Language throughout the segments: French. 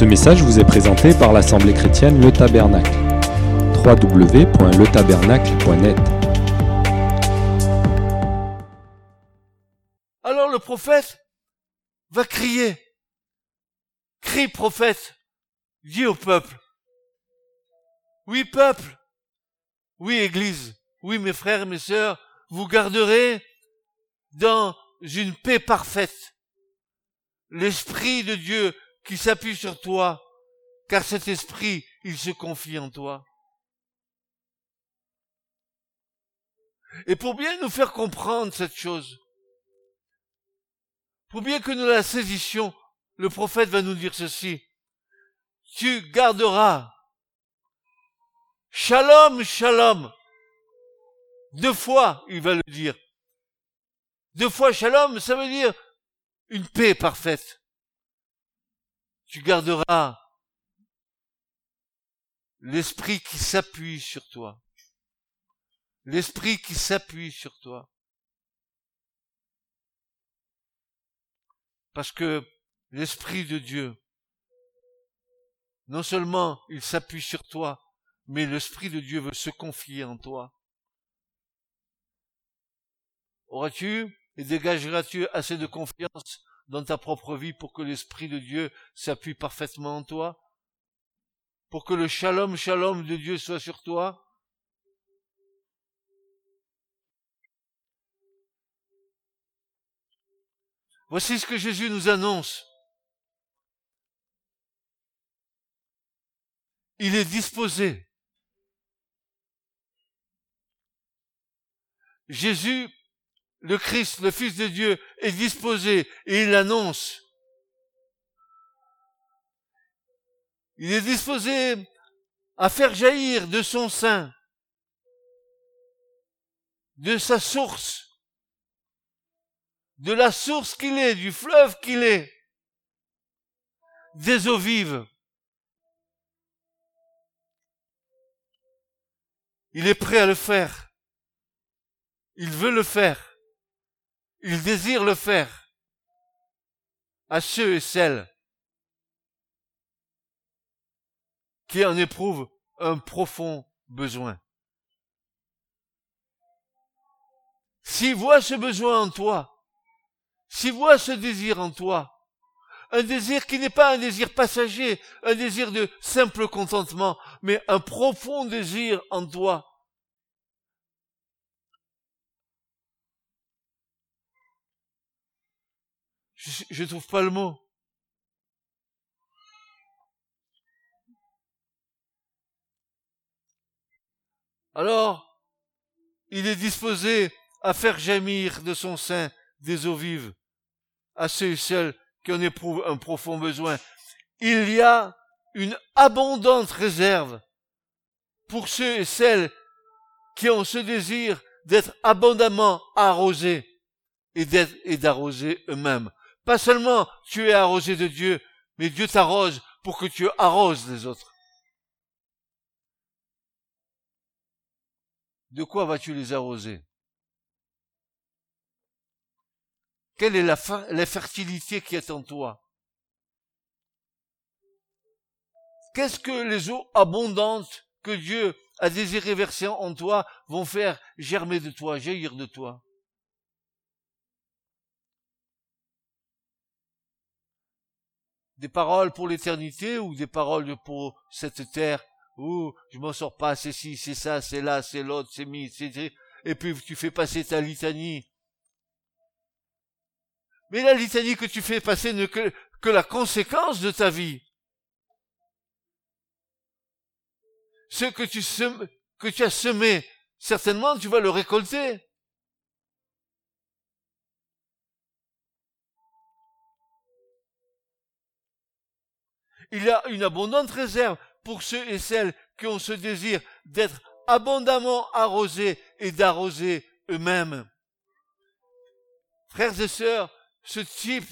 Ce message vous est présenté par l'Assemblée chrétienne Le Tabernacle. www.letabernacle.net Alors le prophète va crier. Crie prophète. Dis au peuple. Oui peuple. Oui église. Oui mes frères et mes sœurs. Vous garderez dans une paix parfaite l'Esprit de Dieu qui s'appuie sur toi, car cet Esprit, il se confie en toi. Et pour bien nous faire comprendre cette chose, pour bien que nous la saisissions, le prophète va nous dire ceci. Tu garderas. Shalom, shalom. Deux fois, il va le dire. Deux fois shalom, ça veut dire une paix parfaite. Tu garderas l'esprit qui s'appuie sur toi. L'esprit qui s'appuie sur toi. Parce que l'esprit de Dieu, non seulement il s'appuie sur toi, mais l'esprit de Dieu veut se confier en toi. Auras-tu et dégageras-tu assez de confiance dans ta propre vie pour que l'Esprit de Dieu s'appuie parfaitement en toi? Pour que le shalom, shalom de Dieu soit sur toi? Voici ce que Jésus nous annonce. Il est disposé. Jésus le Christ, le Fils de Dieu, est disposé et il l'annonce. Il est disposé à faire jaillir de son sein, de sa source, de la source qu'il est, du fleuve qu'il est, des eaux vives. Il est prêt à le faire. Il veut le faire. Il désire le faire à ceux et celles qui en éprouvent un profond besoin. S'il voit ce besoin en toi, s'il voit ce désir en toi, un désir qui n'est pas un désir passager, un désir de simple contentement, mais un profond désir en toi, Je ne trouve pas le mot. Alors, il est disposé à faire gémir de son sein des eaux vives à ceux et celles qui en éprouvent un profond besoin. Il y a une abondante réserve pour ceux et celles qui ont ce désir d'être abondamment arrosés et d'arroser eux-mêmes. Pas seulement tu es arrosé de Dieu, mais Dieu t'arrose pour que tu arroses les autres. De quoi vas-tu les arroser? Quelle est la, fertilité qui est en toi? Qu'est-ce que les eaux abondantes que Dieu a désiré verser en toi vont faire germer de toi, jaillir de toi? Des paroles pour l'éternité ou des paroles pour cette terre où je m'en sors pas, c'est ci, c'est ça, c'est là, c'est l'autre, c'est mi, c'est... Et puis tu fais passer ta litanie. Mais la litanie que tu fais passer n'est que, la conséquence de ta vie. Ce que tu as semé, certainement tu vas le récolter. Il y a une abondante réserve pour ceux et celles qui ont ce désir d'être abondamment arrosés et d'arroser eux-mêmes. Frères et sœurs, ce type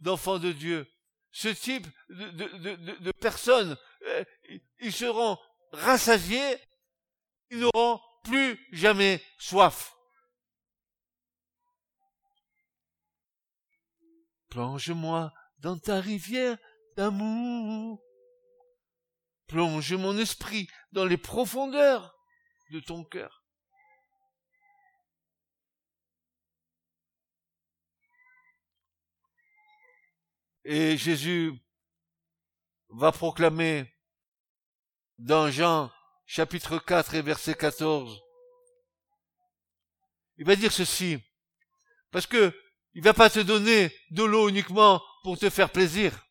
d'enfants de, Dieu, ce type de, personnes, euh, ils seront rassasiés, ils n'auront plus jamais soif. Plonge-moi dans ta rivière d'amour. plonge mon esprit dans les profondeurs de ton cœur. Et Jésus va proclamer dans Jean chapitre 4 et verset 14. Il va dire ceci. Parce que il va pas te donner de l'eau uniquement pour te faire plaisir.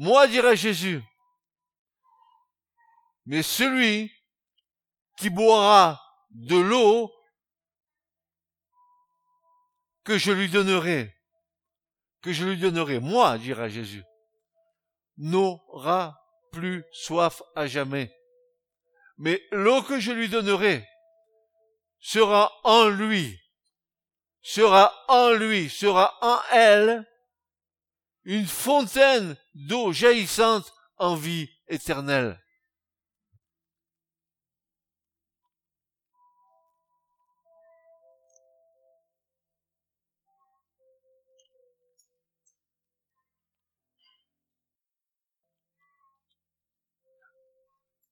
Moi, dirait Jésus, mais celui qui boira de l'eau que je lui donnerai, que je lui donnerai, moi, dira Jésus, n'aura plus soif à jamais. Mais l'eau que je lui donnerai sera en lui, sera en lui, sera en elle, une fontaine d'eau jaillissante en vie éternelle.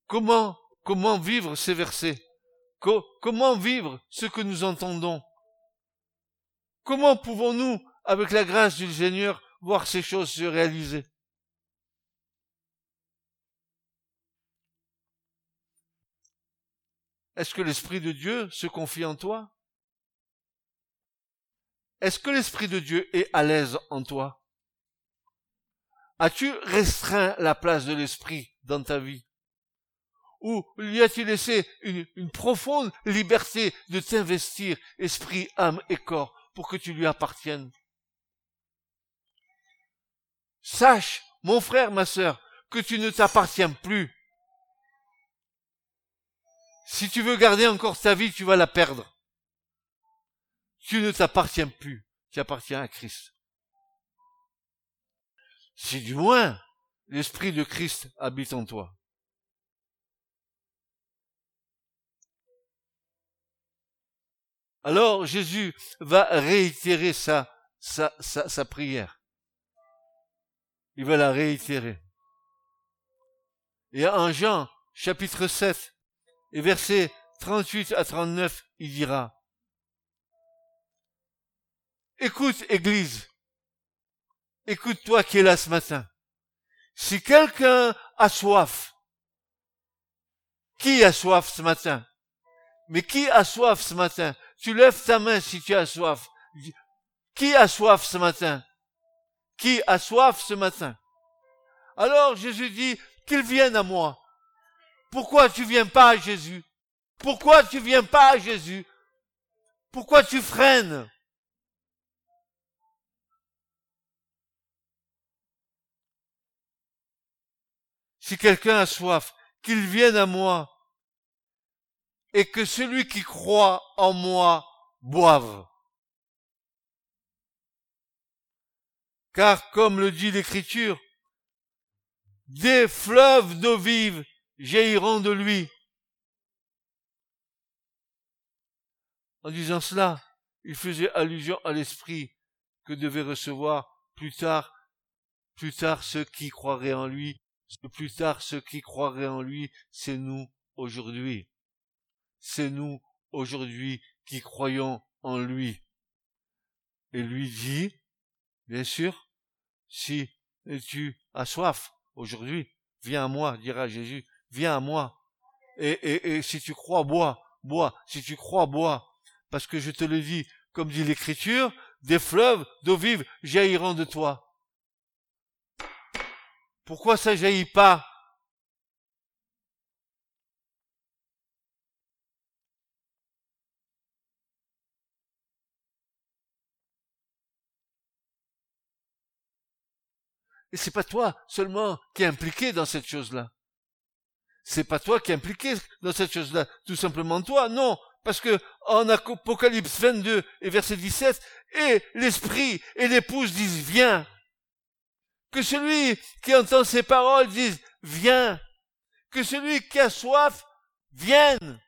Comment, comment vivre ces versets? Comment vivre ce que nous entendons? Comment pouvons-nous, avec la grâce du Seigneur, voir ces choses se réaliser. Est-ce que l'Esprit de Dieu se confie en toi? Est-ce que l'Esprit de Dieu est à l'aise en toi? As-tu restreint la place de l'Esprit dans ta vie? Ou lui a-t-il laissé une, profonde liberté de t'investir, esprit, âme et corps, pour que tu lui appartiennes? Sache, mon frère, ma sœur, que tu ne t'appartiens plus. Si tu veux garder encore ta vie, tu vas la perdre. Tu ne t'appartiens plus, tu appartiens à Christ. Si du moins l'Esprit de Christ habite en toi. Alors Jésus va réitérer sa, sa, sa, prière. Il va la réitérer. Et en Jean, chapitre 7, et versets 38 à 39, il dira, Écoute, Église, écoute-toi qui es là ce matin. Si quelqu'un a soif, qui a soif ce matin? Mais qui a soif ce matin? Tu lèves ta main si tu as soif. Qui a soif ce matin? Qui a soif ce matin Alors Jésus dit qu'il vienne à moi. Pourquoi tu viens pas à Jésus? Pourquoi tu viens pas à Jésus? Pourquoi tu freines? Si quelqu'un a soif, qu'il vienne à moi et que celui qui croit en moi boive. Car comme le dit l'Écriture, des fleuves d'eau vive jailliront de lui. En disant cela, il faisait allusion à l'esprit que devaient recevoir plus tard, plus tard ceux qui croiraient en lui, plus tard ceux qui croiraient en lui, c'est nous aujourd'hui c'est nous aujourd'hui qui croyons en lui. Et lui dit, bien sûr, si tu as soif aujourd'hui, viens à moi, dira Jésus, viens à moi. Et, et, et si tu crois, bois, bois, si tu crois, bois. Parce que je te le dis, comme dit l'Écriture, des fleuves d'eau vive jailliront de toi. Pourquoi ça jaillit pas? C'est pas toi seulement qui est impliqué dans cette chose-là. C'est pas toi qui est impliqué dans cette chose-là. Tout simplement toi. Non. Parce que en Apocalypse 22 et verset 17, et l'esprit et l'épouse disent viens. Que celui qui entend ces paroles dise viens. Que celui qui a soif vienne.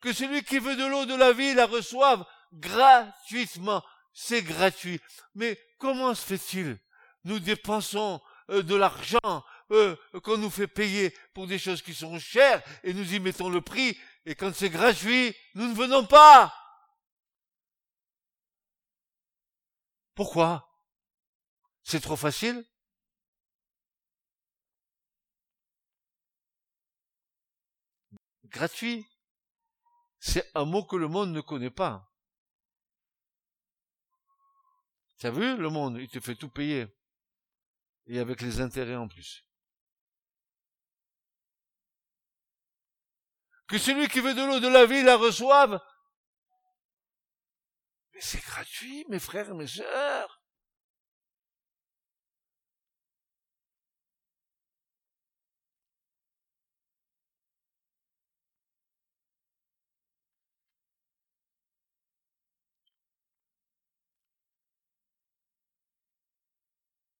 Que celui qui veut de l'eau de la vie la reçoive gratuitement. C'est gratuit. Mais comment se fait-il nous dépensons euh, de l'argent euh, qu'on nous fait payer pour des choses qui sont chères et nous y mettons le prix, et quand c'est gratuit, nous ne venons pas. Pourquoi? C'est trop facile? Gratuit. C'est un mot que le monde ne connaît pas. T'as vu? Le monde Il te fait tout payer. Et avec les intérêts en plus. Que celui qui veut de l'eau de la vie la reçoive. Mais c'est gratuit, mes frères et mes sœurs.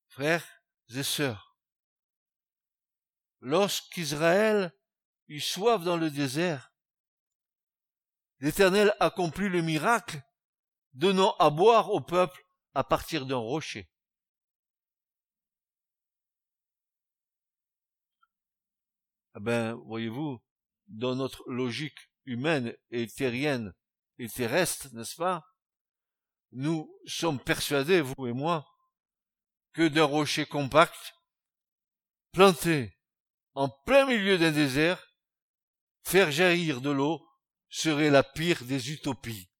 Frères et sœurs, lorsqu'Israël eut soif dans le désert, l'Éternel accomplit le miracle, donnant à boire au peuple à partir d'un rocher. Eh ben, voyez-vous, dans notre logique humaine et terrienne et terrestre, n'est-ce pas, nous sommes persuadés, vous et moi, que d'un rocher compact, planté en plein milieu d'un désert, faire jaillir de l'eau serait la pire des utopies.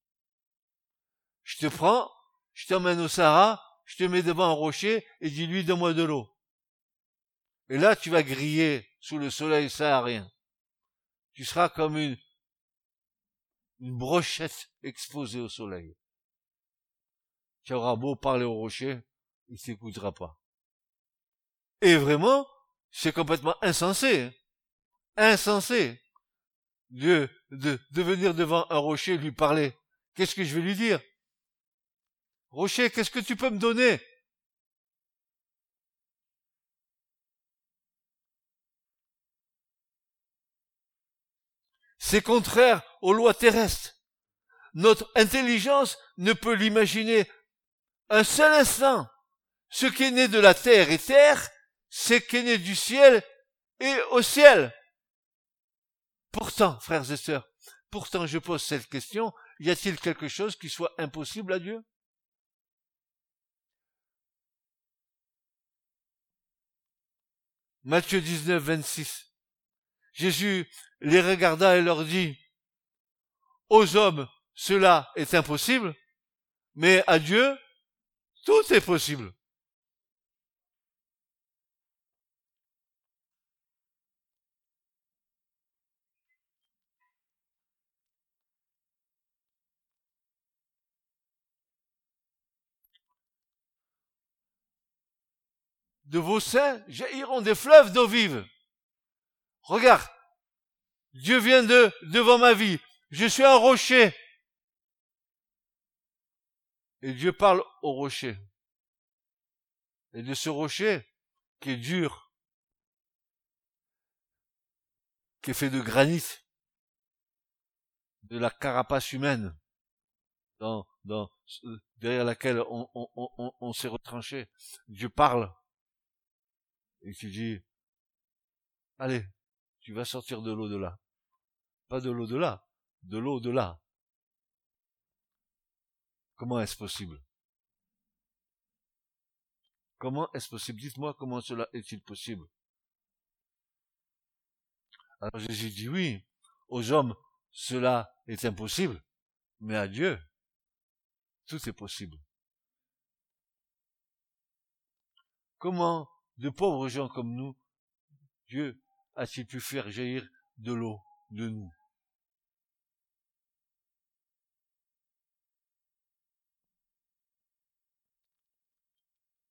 Je te prends, je t'emmène au Sahara, je te mets devant un rocher et dis-lui donne-moi de l'eau. Et là, tu vas griller sous le soleil saharien. Tu seras comme une, une brochette exposée au soleil. Tu auras beau parler au rocher, il s'écoutera pas. Et vraiment, c'est complètement insensé. Hein. Insensé. De, de, de venir devant un rocher lui parler. Qu'est-ce que je vais lui dire? Rocher, qu'est-ce que tu peux me donner? C'est contraire aux lois terrestres. Notre intelligence ne peut l'imaginer un seul instant. Ce qui est né de la terre est terre, ce qui est né du ciel est au ciel. Pourtant, frères et sœurs, pourtant je pose cette question, y a-t-il quelque chose qui soit impossible à Dieu? Matthieu 19, 26. Jésus les regarda et leur dit, aux hommes, cela est impossible, mais à Dieu, tout est possible. De vos seins jailliront des fleuves d'eau vive. Regarde, Dieu vient de devant ma vie. Je suis un rocher. Et Dieu parle au rocher. Et de ce rocher, qui est dur, qui est fait de granit, de la carapace humaine, derrière laquelle on s'est retranché. Dieu parle et tu dis, allez, tu vas sortir de l'eau de là. Pas de l'eau de là, de l'eau de là. Comment est-ce possible? Comment est-ce possible? Dites-moi comment cela est-il possible? Alors Jésus dit oui, aux hommes cela est impossible, mais à Dieu, tout est possible. Comment de pauvres gens comme nous, Dieu a-t-il pu faire jaillir de l'eau de nous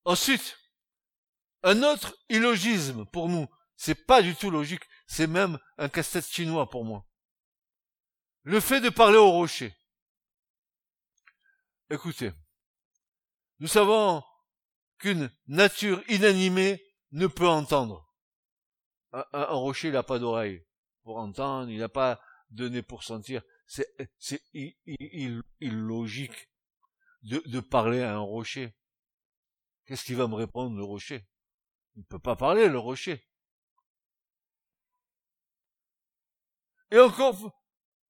Ensuite, un autre illogisme pour nous, c'est pas du tout logique, c'est même un casse-tête chinois pour moi. Le fait de parler au rocher. Écoutez, nous savons qu'une nature inanimée ne peut entendre. Un, rocher, n'a pas d'oreille pour entendre, il n'a pas de nez pour sentir. C'est, illogique de, de parler à un rocher. Qu'est-ce qu'il va me répondre, le rocher? Il ne peut pas parler, le rocher. Et encore,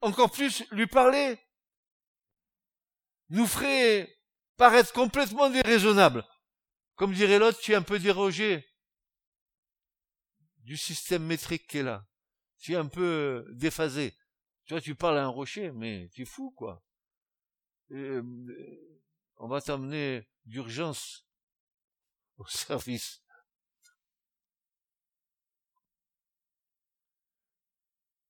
encore plus, lui parler nous ferait paraître complètement déraisonnable. Comme dirait l'autre, tu es un peu dérogé du système métrique qui est là. Tu es un peu déphasé. Tu vois, tu parles à un rocher, mais tu es fou, quoi. Euh, on va t'amener d'urgence au service.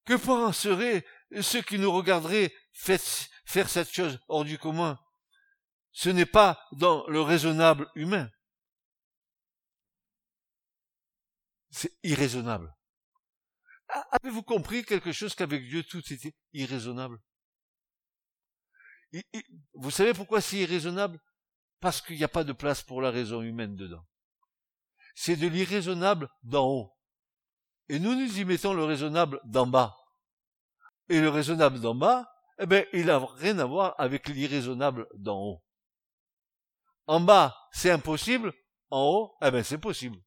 Que penseraient ceux qui nous regarderaient faire cette chose hors du commun? Ce n'est pas dans le raisonnable humain. C'est irraisonnable. Avez-vous compris quelque chose qu'avec Dieu tout était irraisonnable? Vous savez pourquoi c'est irraisonnable? Parce qu'il n'y a pas de place pour la raison humaine dedans. C'est de l'irraisonnable d'en haut. Et nous nous y mettons le raisonnable d'en bas. Et le raisonnable d'en bas, eh bien, il n'a rien à voir avec l'irraisonnable d'en haut. En bas, c'est impossible. En haut, eh ben, c'est possible.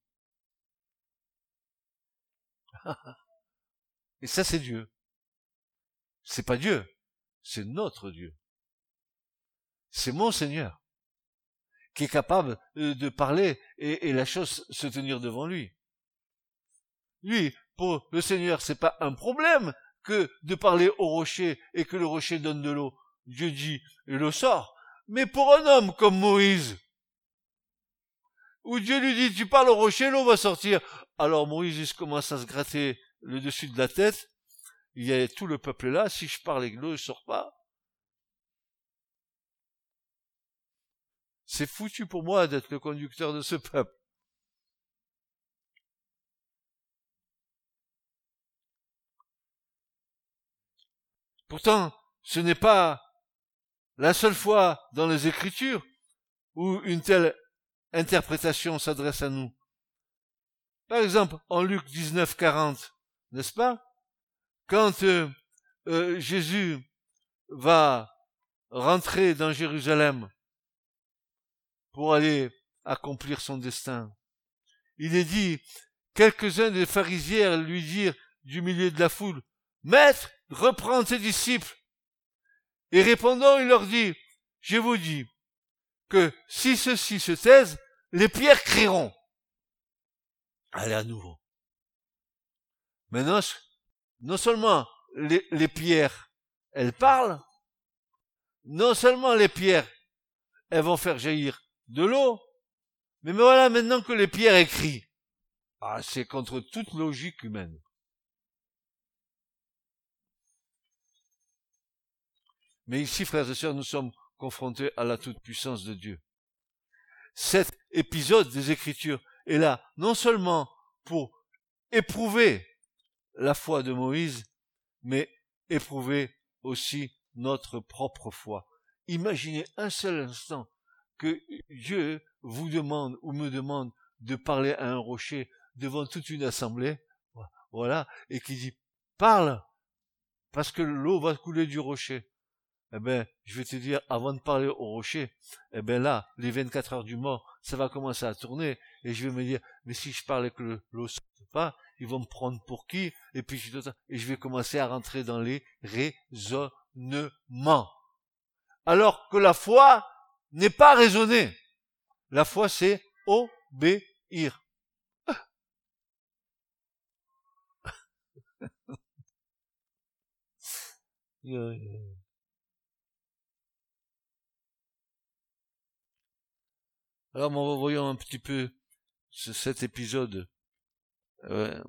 Et ça, c'est Dieu. C'est pas Dieu, c'est notre Dieu. C'est mon Seigneur qui est capable euh, de parler et, la chose se tenir devant lui. Lui, pour le Seigneur, c'est pas un problème que de parler au rocher et que le rocher donne de l'eau. Dieu dit, et le sort. Mais pour un homme comme Moïse, où Dieu lui dit, tu parles au rocher, l'eau va sortir. Alors Moïse commence à se gratter le dessus de la tête. Il y a tout le peuple là. Si je parle et que l'eau ne sort pas, c'est foutu pour moi d'être le conducteur de ce peuple. Pourtant, ce n'est pas la seule fois dans les Écritures où une telle interprétation s'adresse à nous. Par exemple, en Luc 19, 40, n'est-ce pas? Quand euh, euh, Jésus va rentrer dans Jérusalem pour aller accomplir son destin, il est dit, quelques-uns des pharisiens lui dirent du milieu de la foule, Maître, reprends tes disciples. Et répondant, il leur dit, je vous dis que si ceux-ci se taisent, les pierres crieront. Allez à nouveau. Maintenant, non seulement les, pierres, elles parlent, non seulement les pierres, elles vont faire jaillir de l'eau, mais voilà maintenant que les pierres écrient. Ah, c'est contre toute logique humaine. Mais ici, frères et sœurs, nous sommes confrontés à la toute-puissance de Dieu. Cet épisode des Écritures est là non seulement pour éprouver la foi de Moïse, mais éprouver aussi notre propre foi. Imaginez un seul instant que Dieu vous demande ou me demande de parler à un rocher devant toute une assemblée, voilà, et qui dit parle, parce que l'eau va couler du rocher eh ben, je vais te dire, avant de parler au rocher, eh ben là, les 24 heures du mort, ça va commencer à tourner, et je vais me dire, mais si je parle que l'eau saute pas, ils vont me prendre pour qui, et puis je, vais commencer à rentrer dans les raisonnements. Alors que la foi n'est pas raisonnée. La foi, c'est obéir. Alors, voyons un petit peu cet épisode euh,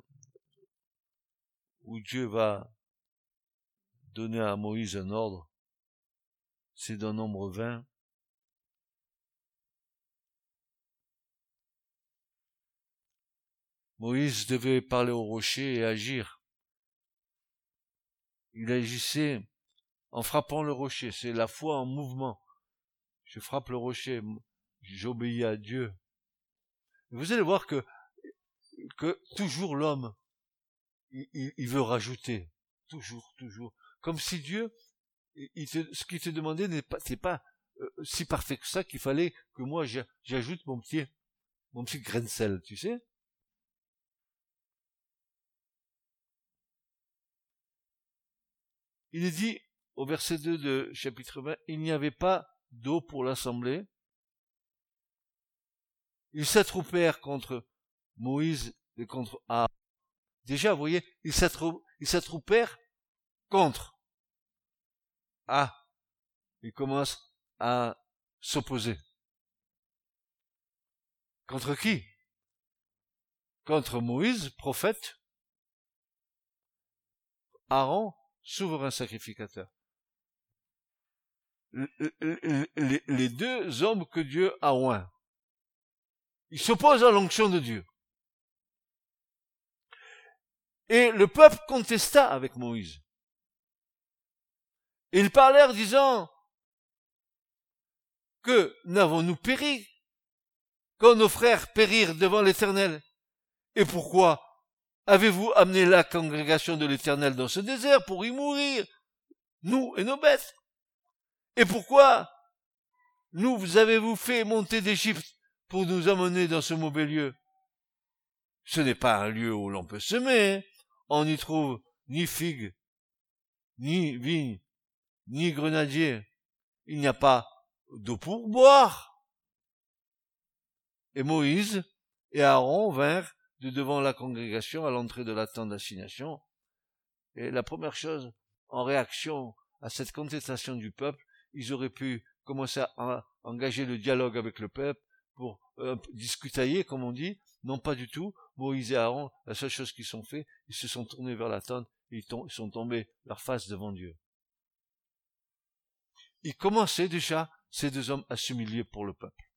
où Dieu va donner à Moïse un ordre. C'est d'un nombre 20. Moïse devait parler au rocher et agir. Il agissait en frappant le rocher. C'est la foi en mouvement. Je frappe le rocher j'obéis à Dieu. Vous allez voir que, que toujours l'homme, il, veut rajouter. Toujours, toujours. Comme si Dieu, il ce qu'il te demandait n'est pas, c'est pas euh, si parfait que ça qu'il fallait que moi j'ajoute mon petit, mon petit grain de sel, tu sais. il est dit au verset 2 de chapitre 20, il n'y avait pas d'eau pour l'assemblée. Ils s'attroupèrent contre Moïse et contre Aaron. Déjà, vous voyez, ils s'attroupèrent contre. Ah, ils commencent à s'opposer. Contre qui? Contre Moïse, prophète, Aaron, souverain sacrificateur. Les deux hommes que Dieu a oints. Ils s'opposent à l'onction de Dieu. Et le peuple contesta avec Moïse. Ils parlèrent disant que n'avons-nous péri quand nos frères périrent devant l'Éternel? Et pourquoi avez-vous amené la congrégation de l'Éternel dans ce désert pour y mourir, nous et nos bêtes? Et pourquoi nous vous avez-vous fait monter d'Égypte pour nous amener dans ce mauvais lieu Ce n'est pas un lieu où l'on peut semer, on n'y trouve ni figues, ni vignes, ni grenadiers. Il n'y a pas d'eau pour boire. Et Moïse et Aaron vinrent de devant la congrégation à l'entrée de la tente d'assignation. Et la première chose, en réaction à cette contestation du peuple, ils auraient pu commencer à engager le dialogue avec le peuple pour euh, discutailler, comme on dit. Non, pas du tout. Moïse et Aaron, la seule chose qu'ils ont fait, ils se sont tournés vers la tente et ils sont tombés leur face devant Dieu. Ils commençaient déjà, ces deux hommes, à s'humilier pour le peuple.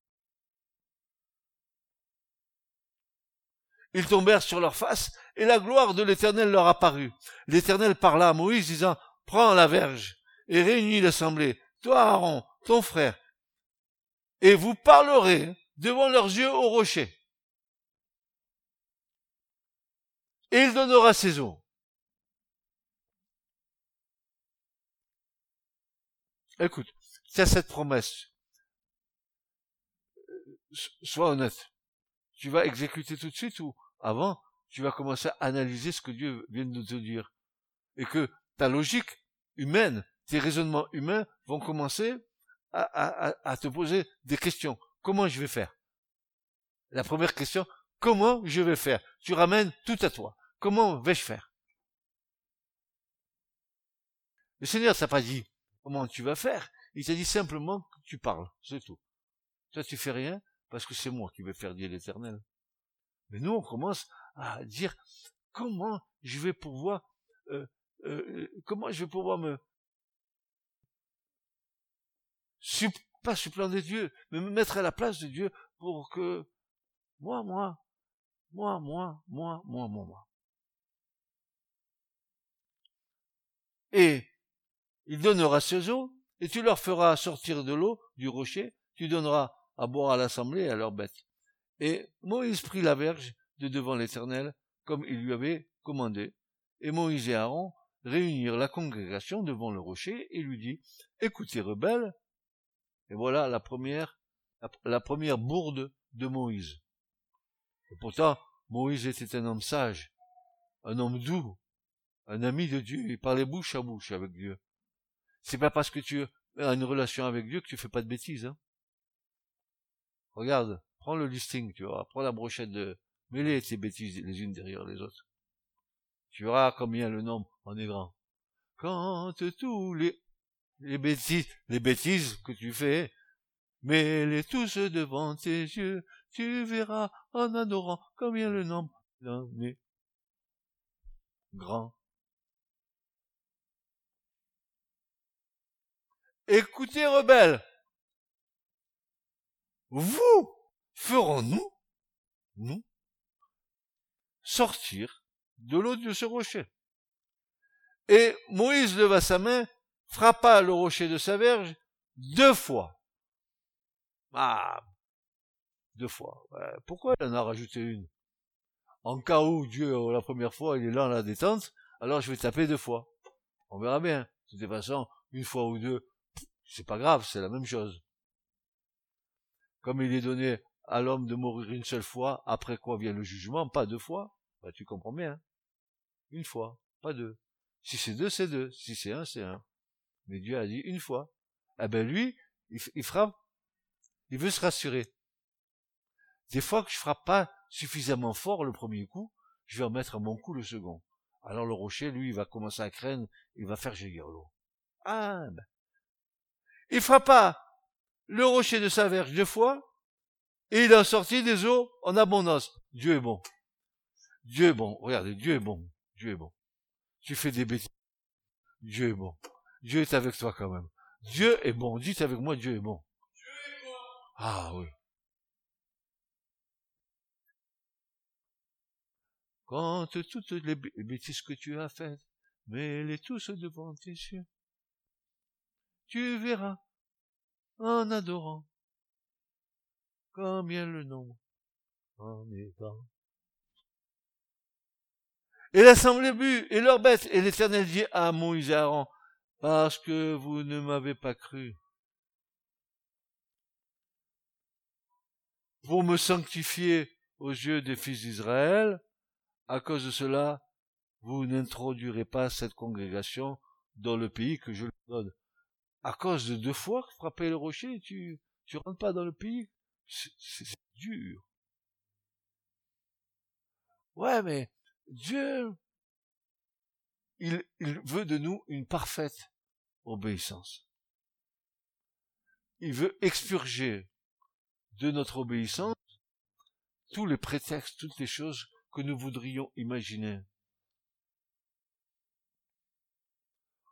Ils tombèrent sur leur face, et la gloire de l'Éternel leur apparut. L'Éternel parla à Moïse, disant, Prends la verge, et réunis l'assemblée, toi Aaron, ton frère, et vous parlerez devant leurs yeux au rocher. Et il donnera ses eaux. Écoute, tu as cette promesse. Sois honnête. Tu vas exécuter tout de suite ou avant, tu vas commencer à analyser ce que Dieu vient de te dire. Et que ta logique humaine, tes raisonnements humains vont commencer à, te poser des questions. Comment je vais faire? La première question, comment je vais faire? Tu ramènes tout à toi. Comment vais-je faire? Le Seigneur t'a pas dit comment tu vas faire. Il t'a dit simplement que tu parles, c'est tout. Toi, tu fais rien parce que c'est moi qui vais faire dire l'éternel. Mais nous, on commence à dire comment je vais pouvoir, euh, euh, comment je vais pouvoir me, pas supplanter Dieu, mais me mettre à la place de Dieu pour que moi, moi, moi, moi, moi, moi, moi, moi. Et il donnera ses eaux, et tu leur feras sortir de l'eau du rocher, tu donneras à boire à l'assemblée et à leurs bêtes. Et Moïse prit la verge de devant l'Éternel, comme il lui avait commandé. Et Moïse et Aaron réunirent la congrégation devant le rocher et lui dit, écoutez, rebelles. Et voilà la première, la, première bourde de Moïse. Et pourtant, Moïse était un homme sage, un homme doux, un ami de Dieu, il parlait bouche à bouche avec Dieu. C'est pas parce que tu as une relation avec Dieu que tu fais pas de bêtises, hein. Regarde, prends le listing, tu vois, prends la brochette de, mets-les ces bêtises les unes derrière les autres. Tu verras combien le nombre en est grand. Quand tous les, les bêtises, les bêtises que tu fais, mets-les tous devant tes yeux, tu verras en adorant combien le nombre en est grand. Écoutez, rebelles, vous ferons-nous, nous, sortir de l'eau de ce rocher. Et Moïse leva sa main, frappa le rocher de sa verge deux fois. Ah, deux fois. Pourquoi il en a rajouté une? En cas où Dieu, la première fois, il est là en la détente, alors je vais taper deux fois. On verra bien. De toute façon, une fois ou deux, c'est pas grave, c'est la même chose comme il est donné à l'homme de mourir une seule fois, après quoi vient le jugement, pas deux fois, bah, tu comprends bien. Une fois, pas deux. Si c'est deux, c'est deux. Si c'est un, c'est un. Mais Dieu a dit une fois. Eh ben lui, il, frappe. Il veut se rassurer. Des fois que je frappe pas suffisamment fort le premier coup, je vais en mettre à mon coup le second. Alors le rocher, lui, il va commencer à craindre, il va faire jaillir l'eau. Ah, ben. Il frappe pas le rocher de sa verge deux fois, et il a sorti des eaux en abondance. Dieu est bon. Dieu est bon. Regardez, Dieu est bon. Dieu est bon. Tu fais des bêtises. Dieu est bon. Dieu est avec toi quand même. Dieu est bon. Dites avec moi, Dieu est bon. Dieu est bon. Ah oui. Quand toutes les bêtises que tu as faites, mets-les tous devant tes yeux. Tu verras, en adorant, combien le nombre en est grand. Et l'assemblée but, et leur bête, et l'Éternel dit à Moïse et Aaron, parce que vous ne m'avez pas cru. Pour me sanctifier aux yeux des fils d'Israël, à cause de cela, vous n'introduirez pas cette congrégation dans le pays que je leur donne. À cause de deux fois frapper le rocher, tu, tu rentres pas dans le pays? C'est dur. Ouais, mais Dieu, il, il veut de nous une parfaite obéissance. Il veut expurger de notre obéissance tous les prétextes, toutes les choses que nous voudrions imaginer.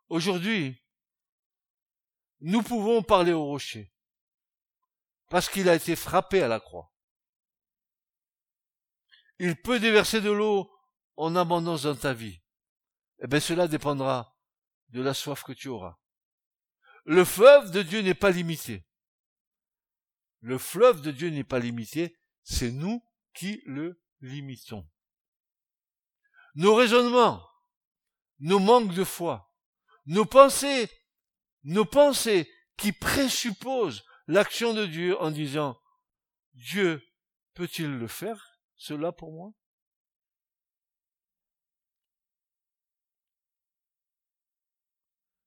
Aujourd'hui, nous pouvons parler au rocher, parce qu'il a été frappé à la croix. Il peut déverser de l'eau en abondance dans ta vie. Eh bien, cela dépendra de la soif que tu auras. Le fleuve de Dieu n'est pas limité. Le fleuve de Dieu n'est pas limité, c'est nous qui le limitons. Nos raisonnements, nos manques de foi, nos pensées, nos pensées qui présupposent l'action de Dieu en disant Dieu peut-il le faire, cela pour moi?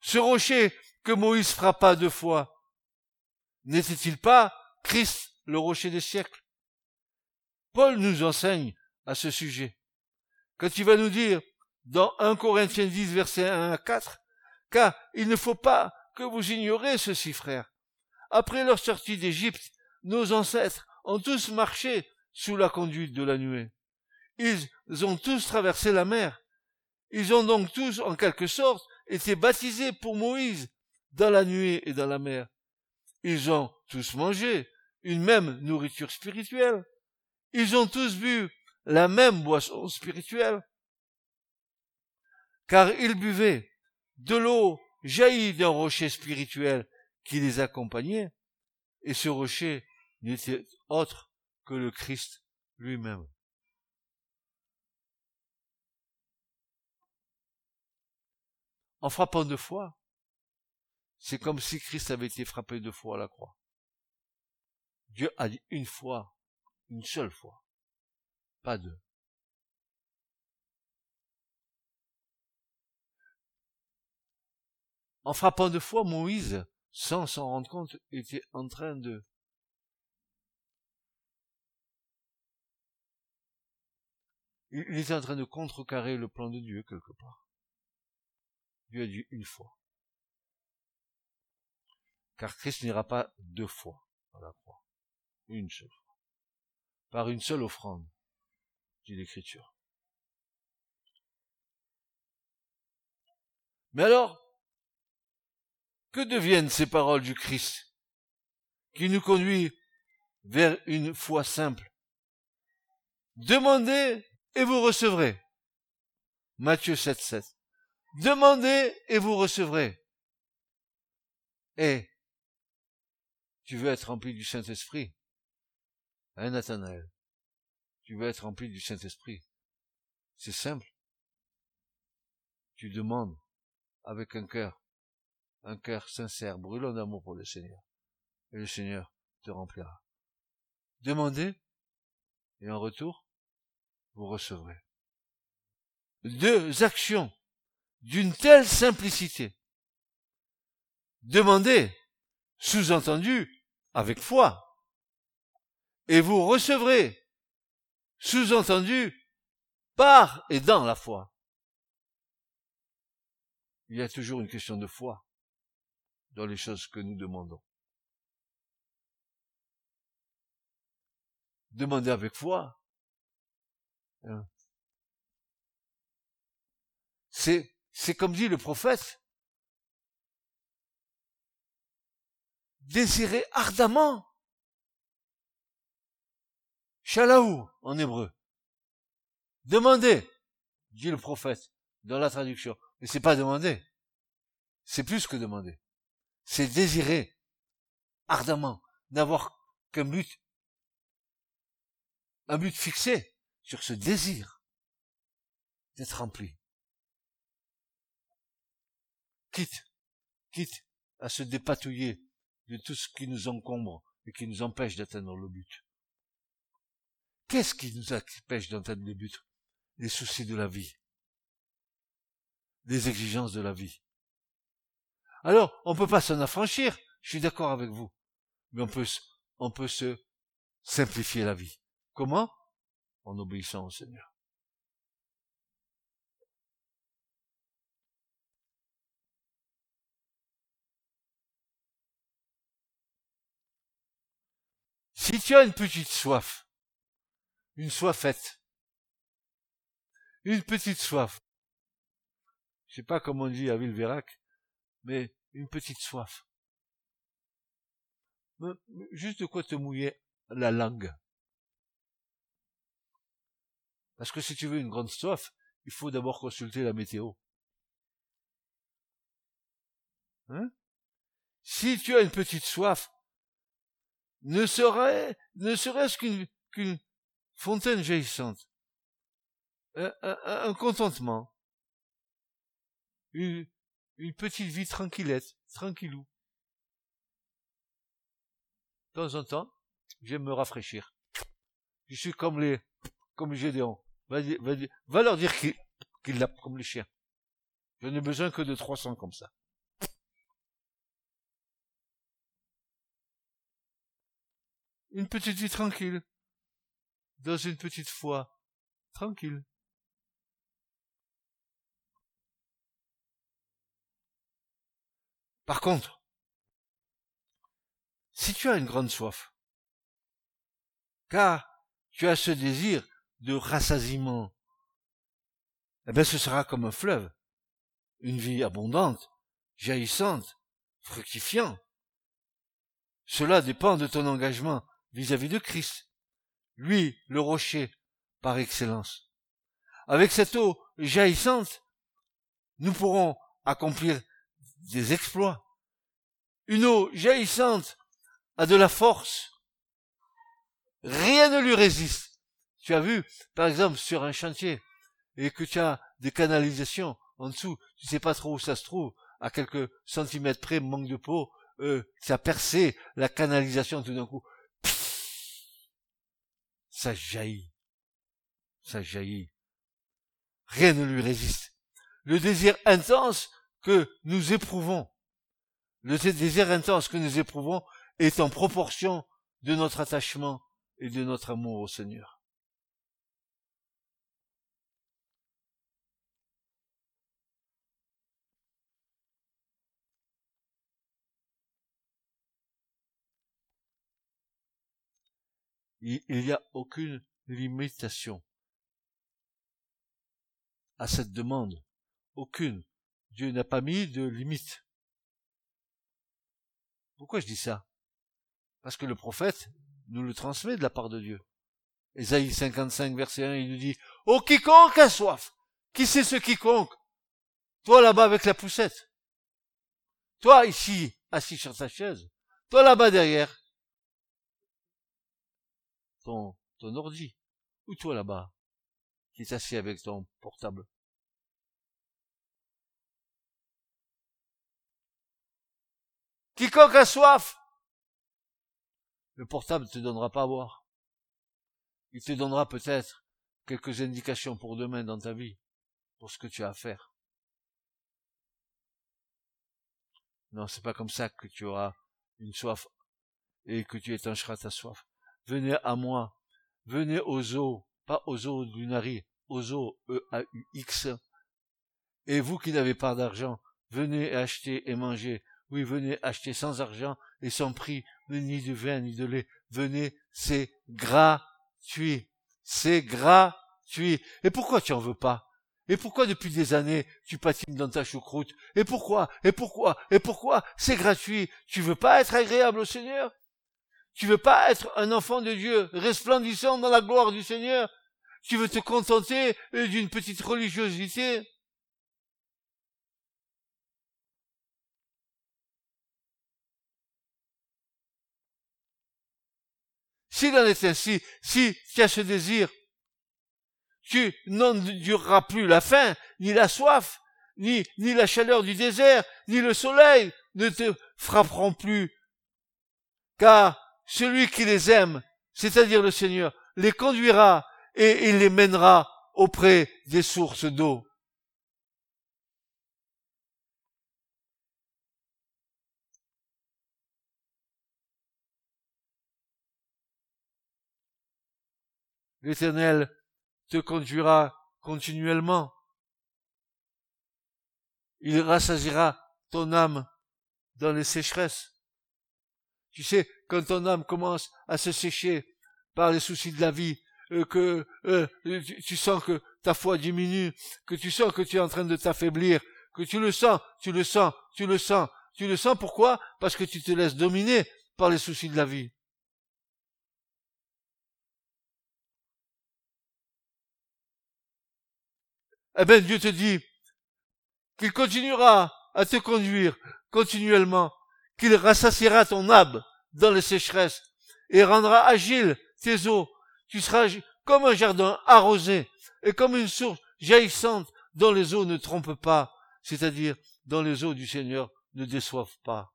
Ce rocher que Moïse frappa deux fois, n'était-il pas Christ, le rocher des siècles? Paul nous enseigne à ce sujet. Quand il va nous dire dans 1 Corinthiens 10, verset 1 à 4, car il ne faut pas que vous ignorez ceci, frère. Après leur sortie d'Égypte, nos ancêtres ont tous marché sous la conduite de la nuée. Ils ont tous traversé la mer. Ils ont donc tous, en quelque sorte, été baptisés pour Moïse dans la nuée et dans la mer. Ils ont tous mangé une même nourriture spirituelle. Ils ont tous bu la même boisson spirituelle. Car ils buvaient de l'eau jaillie d'un rocher spirituel qui les accompagnait, et ce rocher n'était autre que le Christ lui-même. En frappant deux fois, c'est comme si Christ avait été frappé deux fois à la croix. Dieu a dit une fois, une seule fois pas deux. En frappant deux fois, Moïse, sans s'en rendre compte, était en train de il était en train de contrecarrer le plan de Dieu quelque part. Dieu a dit une fois. Car Christ n'ira pas deux fois à la croix. Une seule fois. Par une seule offrande dit l'Écriture. Mais alors, que deviennent ces paroles du Christ qui nous conduit vers une foi simple? Demandez et vous recevrez. Matthieu 7, 7. Demandez et vous recevrez. Et tu veux être rempli du Saint-Esprit? Hein, Nathanaël? Tu veux être rempli du Saint-Esprit? C'est simple. Tu demandes avec un cœur, un cœur sincère, brûlant d'amour pour le Seigneur. Et le Seigneur te remplira. Demandez, et en retour, vous recevrez. Deux actions d'une telle simplicité. Demandez, sous-entendu, avec foi. Et vous recevrez, sous-entendu, par et dans la foi. Il y a toujours une question de foi dans les choses que nous demandons. Demandez avec foi. Hein. C'est, c'est comme dit le prophète. Désirez ardemment. Shalaou, en hébreu. Demandez, dit le prophète, dans la traduction. Mais c'est pas demander. C'est plus que demander. C'est désirer ardemment, n'avoir qu'un but, un but fixé sur ce désir d'être rempli. Quitte, quitte à se dépatouiller de tout ce qui nous encombre et qui nous empêche d'atteindre le but. Qu'est-ce qui nous empêche d'atteindre le but? Les soucis de la vie des exigences de la vie. Alors, on peut pas s'en affranchir, je suis d'accord avec vous. Mais on peut, on peut se simplifier la vie. Comment? En obéissant au Seigneur. Si tu as une petite soif, une soifette, une petite soif, je sais pas comment on dit à Villeverac, mais une petite soif. Juste de quoi te mouiller la langue. Parce que si tu veux une grande soif, il faut d'abord consulter la météo. Hein? Si tu as une petite soif, ne serait, ne serait-ce qu'une, fontaine jaillissante, un contentement, une, une petite vie tranquillette, tranquillou. De temps en temps, j'aime me rafraîchir. Je suis comme les, comme Gédéon. Va, va, va leur dire qu'il qu l'a comme les chiens. Je n'ai besoin que de 300 comme ça. Une petite vie tranquille. Dans une petite foi. Tranquille. Par contre, si tu as une grande soif, car tu as ce désir de rassasiement, eh bien ce sera comme un fleuve, une vie abondante, jaillissante, fructifiant. Cela dépend de ton engagement vis-à-vis -vis de Christ, lui le rocher par excellence. Avec cette eau jaillissante, nous pourrons accomplir des exploits. Une eau jaillissante a de la force. Rien ne lui résiste. Tu as vu, par exemple, sur un chantier, et que tu as des canalisations en dessous, tu sais pas trop où ça se trouve, à quelques centimètres près, manque de peau, euh, ça percé la canalisation tout d'un coup. Ça jaillit. Ça jaillit. Rien ne lui résiste. Le désir intense que nous éprouvons, le désir intense que nous éprouvons est en proportion de notre attachement et de notre amour au Seigneur. Il n'y a aucune limitation à cette demande. Aucune. Dieu n'a pas mis de limite. Pourquoi je dis ça? Parce que le prophète nous le transmet de la part de Dieu. Ésaïe 55, verset 1, il nous dit, Oh quiconque a soif Qui c'est ce quiconque? Toi là-bas avec la poussette. Toi ici, assis sur ta chaise. Toi là-bas derrière. Ton, ton ordi. Ou toi là-bas, qui est assis avec ton portable? Quiconque a soif, le portable ne te donnera pas à boire. Il te donnera peut-être quelques indications pour demain dans ta vie, pour ce que tu as à faire. Non, c'est pas comme ça que tu auras une soif et que tu étancheras ta soif. Venez à moi, venez aux eaux, pas aux eaux du Nari, aux eaux E-A-U-X. Et vous qui n'avez pas d'argent, venez acheter et manger. Oui, venez acheter sans argent et sans prix, ni de vin, ni de lait. Venez, c'est gratuit. C'est gratuit. Et pourquoi tu en veux pas? Et pourquoi depuis des années tu patines dans ta choucroute? Et pourquoi? Et pourquoi? Et pourquoi? C'est gratuit. Tu veux pas être agréable au Seigneur? Tu veux pas être un enfant de Dieu, resplendissant dans la gloire du Seigneur? Tu veux te contenter d'une petite religiosité? S'il en est ainsi, si tu as ce désir, tu n'endureras plus la faim, ni la soif, ni, ni la chaleur du désert, ni le soleil ne te frapperont plus. Car celui qui les aime, c'est-à-dire le Seigneur, les conduira et il les mènera auprès des sources d'eau. L'Éternel te conduira continuellement. Il rassasira ton âme dans les sécheresses. Tu sais, quand ton âme commence à se sécher par les soucis de la vie, euh, que euh, tu, sens que ta foi diminue, que tu sens que tu es en train de t'affaiblir, que tu le sens, tu le sens, tu le sens, tu le sens. Pourquoi? Parce que tu te laisses dominer par les soucis de la vie. eh bien Dieu te dit qu'il continuera à te conduire continuellement, qu'il rassasiera ton âme dans les sécheresses et rendra agile tes eaux. Tu seras comme un jardin arrosé et comme une source jaillissante dont les eaux ne trompent pas, c'est-à-dire dont les eaux du Seigneur ne déçoivent pas.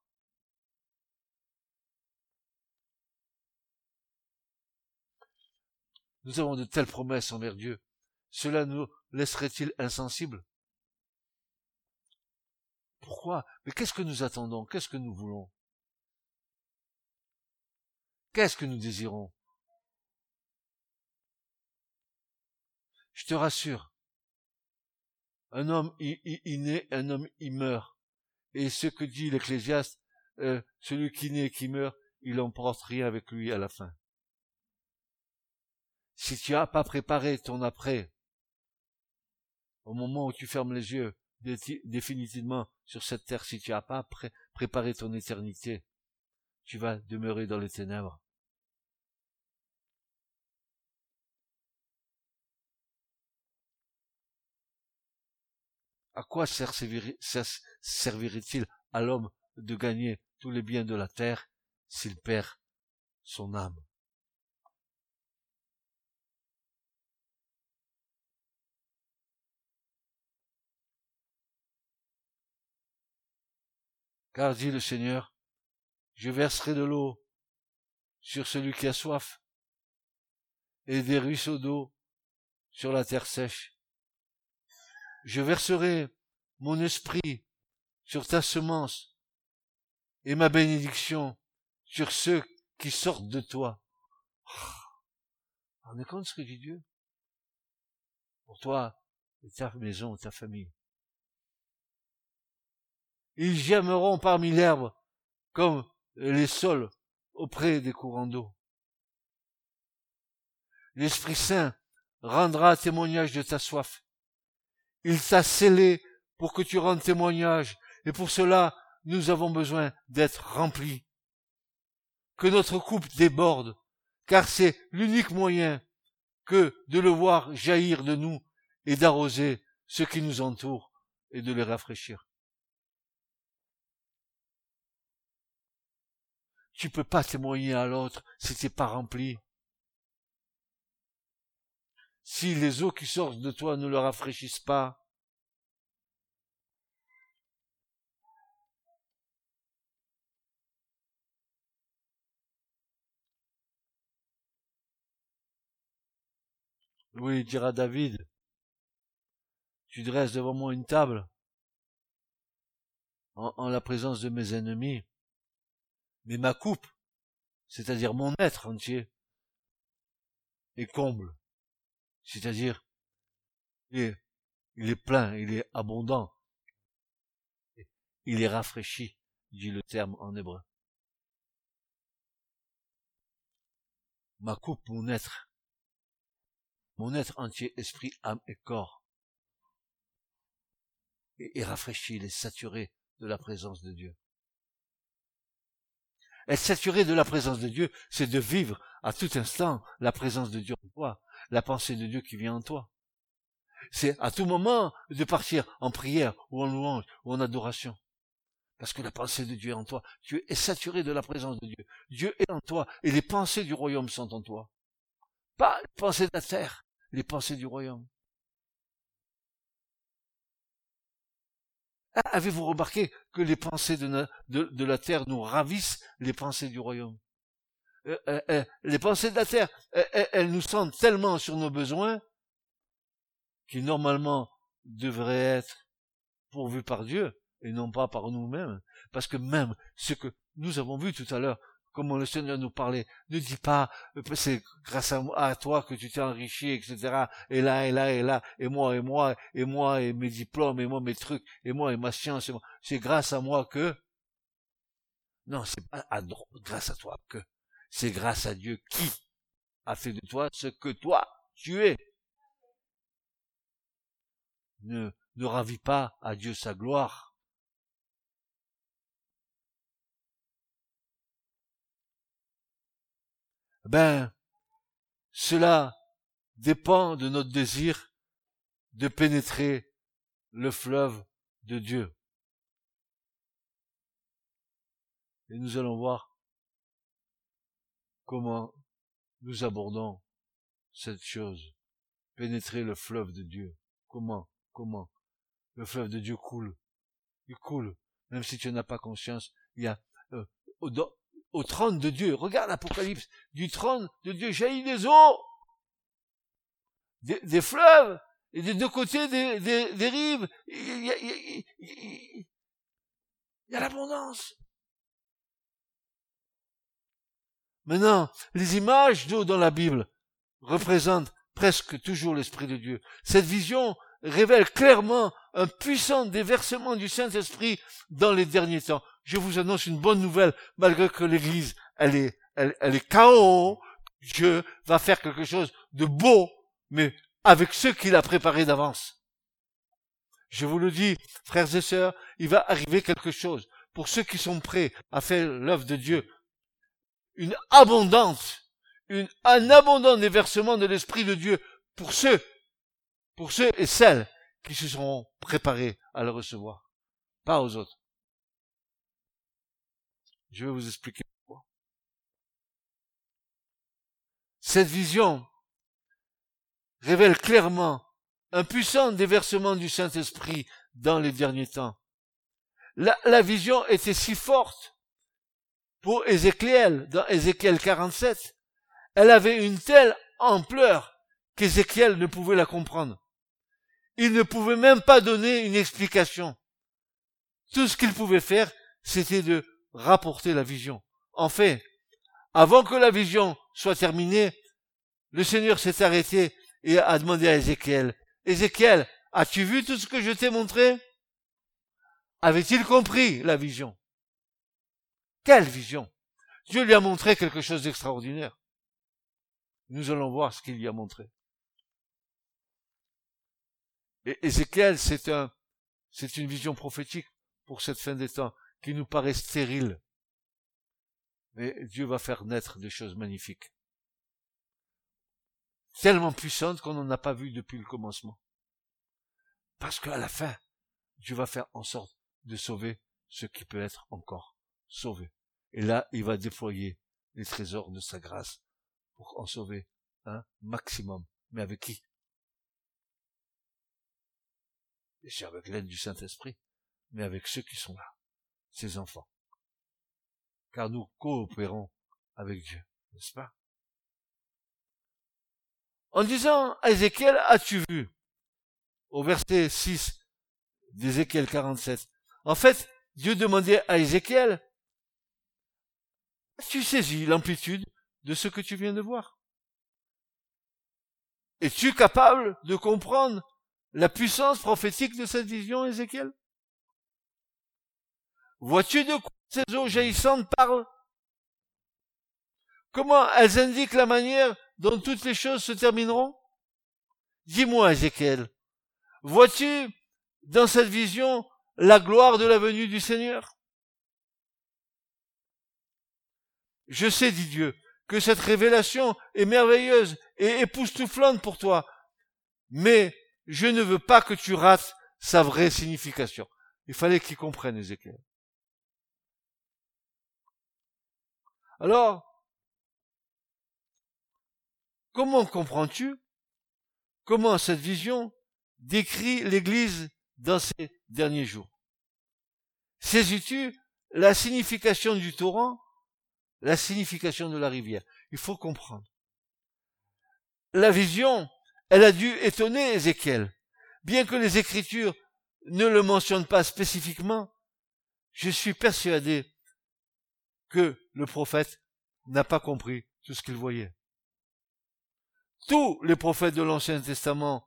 Nous avons de telles promesses envers Dieu. Cela nous laisserait-il insensibles? Pourquoi? Mais qu'est-ce que nous attendons? Qu'est-ce que nous voulons? Qu'est-ce que nous désirons? Je te rassure, un homme il, naît, un homme il meurt. Et ce que dit l'Ecclésiaste, euh, celui qui naît et qui meurt, il n'emporte rien avec lui à la fin. Si tu n'as pas préparé ton après, au moment où tu fermes les yeux définitivement sur cette terre, si tu n'as pas préparé ton éternité, tu vas demeurer dans les ténèbres. À quoi servirait-il à l'homme de gagner tous les biens de la terre s'il perd son âme? Car dit le Seigneur, je verserai de l'eau sur celui qui a soif, et des ruisseaux d'eau sur la terre sèche. Je verserai mon esprit sur ta semence, et ma bénédiction sur ceux qui sortent de toi. On est compte ce que dit Dieu? Pour toi et ta maison, ta famille. Ils germeront parmi l'herbe comme les sols auprès des courants d'eau. L'Esprit Saint rendra témoignage de ta soif. Il t'a scellé pour que tu rendes témoignage, et pour cela, nous avons besoin d'être remplis. Que notre coupe déborde, car c'est l'unique moyen que de le voir jaillir de nous et d'arroser ceux qui nous entourent et de les rafraîchir. Tu peux pas témoigner à l'autre si t'es pas rempli. Si les eaux qui sortent de toi ne le rafraîchissent pas, Oui, dira David, tu dresses devant moi une table en, la présence de mes ennemis. Mais ma coupe, c'est-à-dire mon être entier, est comble. C'est-à-dire, il est plein, il est abondant, il est rafraîchi, dit le terme en hébreu. Ma coupe, mon être, mon être entier, esprit, âme et corps, est, rafraîchi, il est saturé de la présence de Dieu. Être saturé de la présence de Dieu, c'est de vivre à tout instant la présence de Dieu en toi, la pensée de Dieu qui vient en toi. C'est à tout moment de partir en prière ou en louange ou en adoration. Parce que la pensée de Dieu est en toi. Tu es saturé de la présence de Dieu. Dieu est en toi et les pensées du royaume sont en toi. Pas les pensées de la terre, les pensées du royaume. Avez-vous remarqué que les pensées de, de, la terre nous ravissent les pensées du royaume? Euh, euh, euh, Les pensées de la terre, elles nous sentent tellement sur nos besoins qui normalement devraient être pourvus par Dieu et non pas par nous-mêmes. Parce que même ce que nous avons vu tout à l'heure, comment le Seigneur nous parlait. Ne dis pas, euh, c'est grâce à, toi que tu t'es enrichi, etc. Et là, et là, et là, et moi, et moi, et moi, et mes diplômes, et moi, mes trucs, et moi, et ma science, c'est grâce à moi que... Non, c'est pas grâce à toi que... C'est grâce à Dieu qui a fait de toi ce que toi, tu es. Ne, ne ravis pas à Dieu sa gloire ben, cela dépend de notre désir de pénétrer le fleuve de Dieu. Et nous allons voir comment nous abordons cette chose. Pénétrer le fleuve de Dieu. Comment Comment Le fleuve de Dieu coule. Il coule. Même si tu n'as pas conscience, il y a euh, au trône de Dieu. Regarde l'Apocalypse. Du trône de Dieu jaillit des eaux, des, fleuves, et des deux côtés des, rives. Il y a, y a l'abondance. Maintenant, les images d'eau dans la Bible représentent presque toujours l'Esprit de Dieu. Cette vision révèle clairement un puissant déversement du Saint-Esprit dans les derniers temps je vous annonce une bonne nouvelle, malgré que l'Église, elle est, elle, est chaos, Dieu va faire quelque chose de beau, mais avec ceux qu'il a préparés d'avance. Je vous le dis, frères et sœurs, il va arriver quelque chose pour ceux qui sont prêts à faire l'œuvre de Dieu. Une abondance, une, un abondant déversement de l'Esprit de Dieu pour ceux, pour ceux et celles qui se seront préparés à le recevoir. Pas aux autres. Je vais vous expliquer pourquoi. Cette vision révèle clairement un puissant déversement du Saint-Esprit dans les derniers temps. La, vision était si forte pour Ézéchiel, dans Ézéchiel 47. Elle avait une telle ampleur qu'Ézéchiel ne pouvait la comprendre. Il ne pouvait même pas donner une explication. Tout ce qu'il pouvait faire, c'était de rapporter la vision. En fait, avant que la vision soit terminée, le Seigneur s'est arrêté et a demandé à Ézéchiel, Ézéchiel, as-tu vu tout ce que je t'ai montré? Avait-il compris la vision? Quelle vision? Dieu lui a montré quelque chose d'extraordinaire. Nous allons voir ce qu'il lui a montré. Et Ézéchiel, c'est c'est une vision prophétique pour cette fin des temps qui nous paraît stérile. Mais Dieu va faire naître des choses magnifiques. Tellement puissantes qu'on n'en a pas vu depuis le commencement. Parce qu'à la fin, Dieu va faire en sorte de sauver ce qui peut être encore sauvé. Et là, il va déployer les trésors de sa grâce pour en sauver un maximum. Mais avec qui? C'est avec l'aide du Saint-Esprit, mais avec ceux qui sont là ses enfants. Car nous coopérons avec Dieu, n'est-ce pas? En disant à Ézéchiel, as-tu vu? Au verset 6 d'Ézéchiel 47. En fait, Dieu demandait à Ézéchiel, tu saisis l'amplitude de ce que tu viens de voir? Es-tu capable de comprendre la puissance prophétique de cette vision, Ézéchiel? Vois-tu de quoi ces eaux jaillissantes parlent? Comment elles indiquent la manière dont toutes les choses se termineront? Dis-moi, Ézéchiel, vois-tu dans cette vision la gloire de la venue du Seigneur? Je sais, dit Dieu, que cette révélation est merveilleuse et époustouflante pour toi, mais je ne veux pas que tu rates sa vraie signification. Il fallait qu'il comprenne, Ézéchiel. Alors, comment comprends-tu comment cette vision décrit l'Église dans ces derniers jours? Saisis-tu la signification du torrent, la signification de la rivière? Il faut comprendre. La vision, elle a dû étonner Ézéchiel. Bien que les Écritures ne le mentionnent pas spécifiquement, je suis persuadé que le prophète n'a pas compris tout ce qu'il voyait. Tous les prophètes de l'Ancien Testament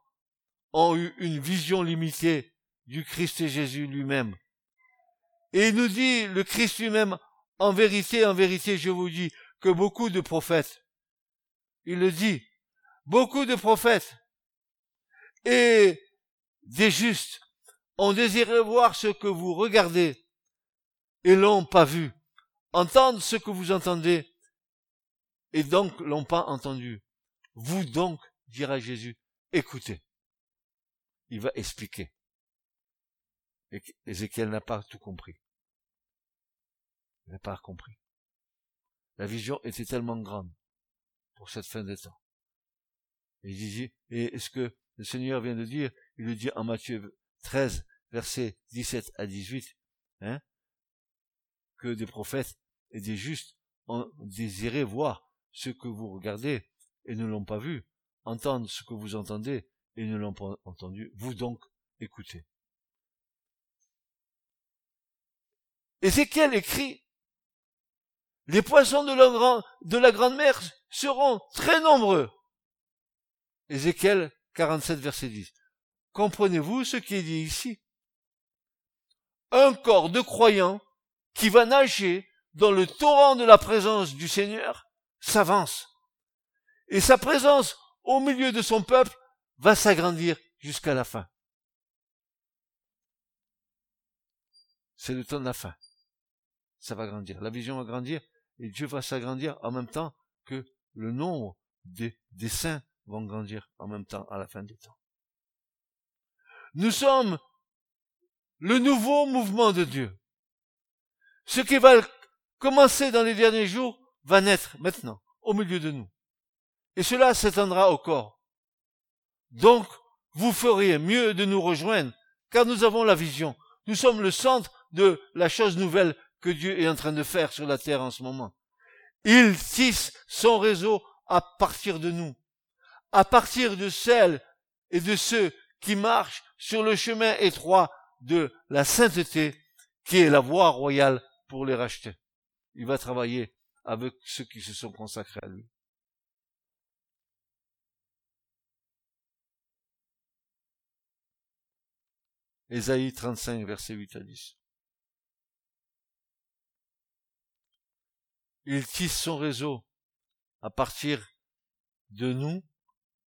ont eu une vision limitée du Christ Jésus lui-même. Et il nous dit, le Christ lui-même, en vérité, en vérité, je vous dis, que beaucoup de prophètes, il le dit, beaucoup de prophètes et des justes ont désiré voir ce que vous regardez et l'ont pas vu, entendre ce que vous entendez et donc l'ont pas entendu. Vous donc, dira Jésus, écoutez. Il va expliquer. Ézéchiel n'a pas tout compris. Il n'a pas compris. La vision était tellement grande pour cette fin des temps. Et il dit, et ce que le Seigneur vient de dire, il le dit en Matthieu 13, versets 17 à 18, hein, que des prophètes et des justes ont désiré voir ce que vous regardez et ne l'ont pas vu, entendre ce que vous entendez et ne l'ont pas entendu, vous donc écoutez. Ézéchiel écrit, les poissons de la, grand, de la grande mer seront très nombreux. Ézéchiel 47, verset 10. Comprenez-vous ce qui est dit ici? Un corps de croyants qui va nager dans le torrent de la présence du Seigneur s'avance. Et sa présence au milieu de son peuple va s'agrandir jusqu'à la fin. C'est le temps de la fin. Ça va grandir. La vision va grandir et Dieu va s'agrandir en même temps que le nombre des, saints vont grandir en même temps à la fin des temps. Nous sommes le nouveau mouvement de Dieu. Ce qui va commencer dans les derniers jours va naître maintenant, au milieu de nous et cela s'étendra au corps. Donc, vous feriez mieux de nous rejoindre, car nous avons la vision. Nous sommes le centre de la chose nouvelle que Dieu est en train de faire sur la terre en ce moment. Il tisse son réseau à partir de nous, à partir de celles et de ceux qui marchent sur le chemin étroit de la sainteté, qui est la voie royale pour les racheter. Il va travailler avec ceux qui se sont consacrés à lui. Ésaïe 35, verset 8 à 10. Il tisse son réseau à partir de nous,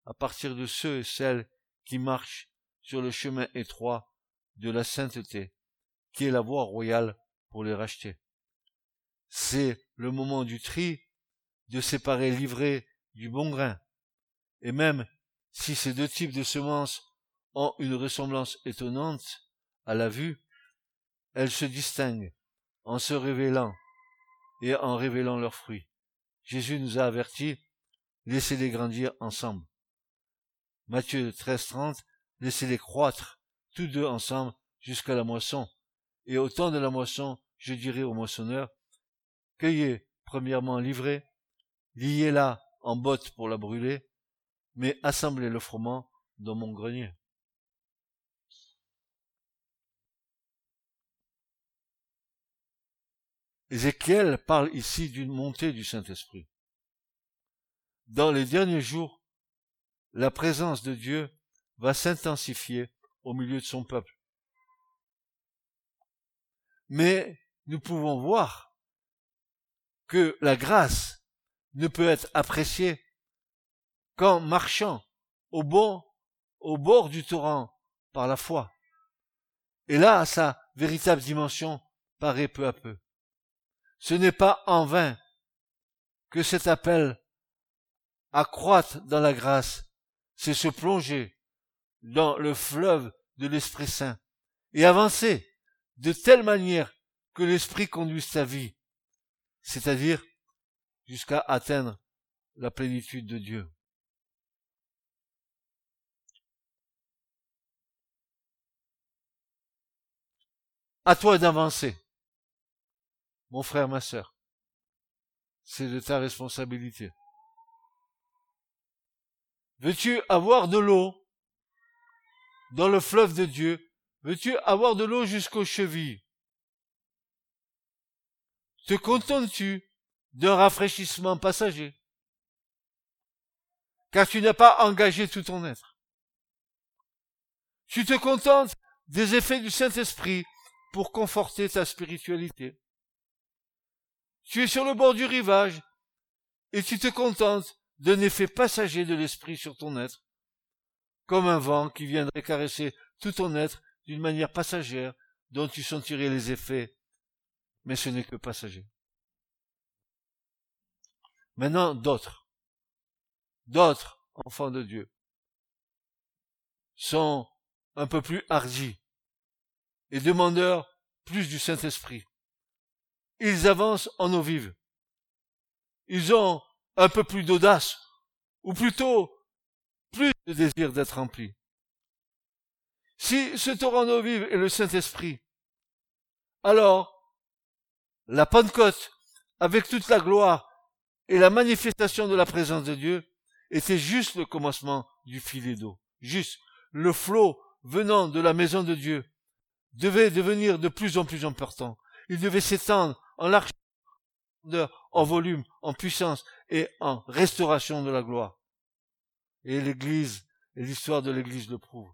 à partir de ceux et celles qui marchent sur le chemin étroit de la sainteté, qui est la voie royale pour les racheter. C'est le moment du tri, de séparer l'ivraie du bon grain. Et même si ces deux types de semences ont une ressemblance étonnante à la vue, elles se distinguent en se révélant et en révélant leurs fruits. Jésus nous a avertis, laissez-les grandir ensemble. Matthieu 13, 30, laissez-les croître, tous deux ensemble, jusqu'à la moisson. Et au temps de la moisson, je dirai au moissonneur, cueillez premièrement l'ivrée, liez-la en botte pour la brûler, mais assemblez le froment dans mon grenier. Ézéchiel parle ici d'une montée du Saint-Esprit. Dans les derniers jours, la présence de Dieu va s'intensifier au milieu de son peuple. Mais nous pouvons voir que la grâce ne peut être appréciée qu'en marchant au bon, au bord du torrent par la foi. Et là, sa véritable dimension paraît peu à peu. Ce n'est pas en vain que cet appel à croître dans la grâce, c'est se plonger dans le fleuve de l'Esprit Saint et avancer de telle manière que l'Esprit conduise ta vie, c'est-à-dire jusqu'à atteindre la plénitude de Dieu. À toi d'avancer. Mon frère, ma sœur. C'est de ta responsabilité. Veux-tu avoir de l'eau dans le fleuve de Dieu? Veux-tu avoir de l'eau jusqu'aux chevilles? Te contentes-tu d'un rafraîchissement passager? Car tu n'as pas engagé tout ton être. Tu te contentes des effets du Saint-Esprit pour conforter ta spiritualité. Tu es sur le bord du rivage et tu te contentes d'un effet passager de l'esprit sur ton être, comme un vent qui viendrait caresser tout ton être d'une manière passagère dont tu sentirais les effets, mais ce n'est que passager. Maintenant, d'autres, d'autres enfants de Dieu sont un peu plus hardis et demandeurs plus du Saint-Esprit. Ils avancent en eau vive. Ils ont un peu plus d'audace, ou plutôt plus de désir d'être remplis. Si ce torrent d'eau vive est le Saint-Esprit, alors la Pentecôte, avec toute la gloire et la manifestation de la présence de Dieu, était juste le commencement du filet d'eau. Juste le flot venant de la maison de Dieu devait devenir de plus en plus important. Il devait s'étendre en largeur, en volume, en puissance et en restauration de la gloire. Et l'Église, et l'histoire de l'Église le prouve.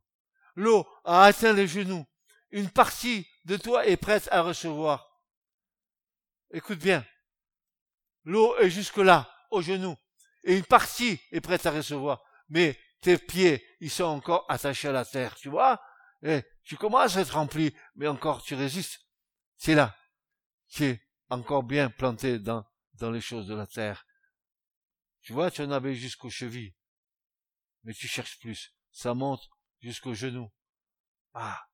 L'eau a atteint les genoux. Une partie de toi est prête à recevoir. Écoute bien. L'eau est jusque là, aux genoux. Et une partie est prête à recevoir. Mais tes pieds, ils sont encore attachés à la terre. Tu vois? Et tu commences à être rempli, mais encore tu résistes. C'est là. Tu es encore bien planté dans, dans les choses de la terre. Tu vois, tu en avais jusqu'aux chevilles. Mais tu cherches plus. Ça monte jusqu'aux genoux. Ah,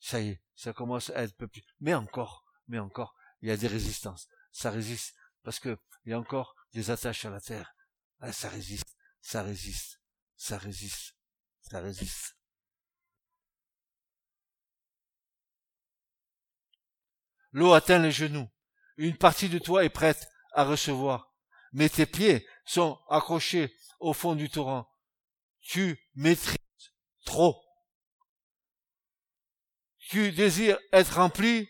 ça y est, ça commence à être peu plus. Mais encore, mais encore, il y a des résistances. Ça résiste parce que il y a encore des attaches à la terre. Ah, ça résiste, ça résiste, ça résiste, ça résiste. L'eau atteint les genoux. Une partie de toi est prête à recevoir. Mais tes pieds sont accrochés au fond du torrent. Tu maîtrises trop. Tu désires être rempli,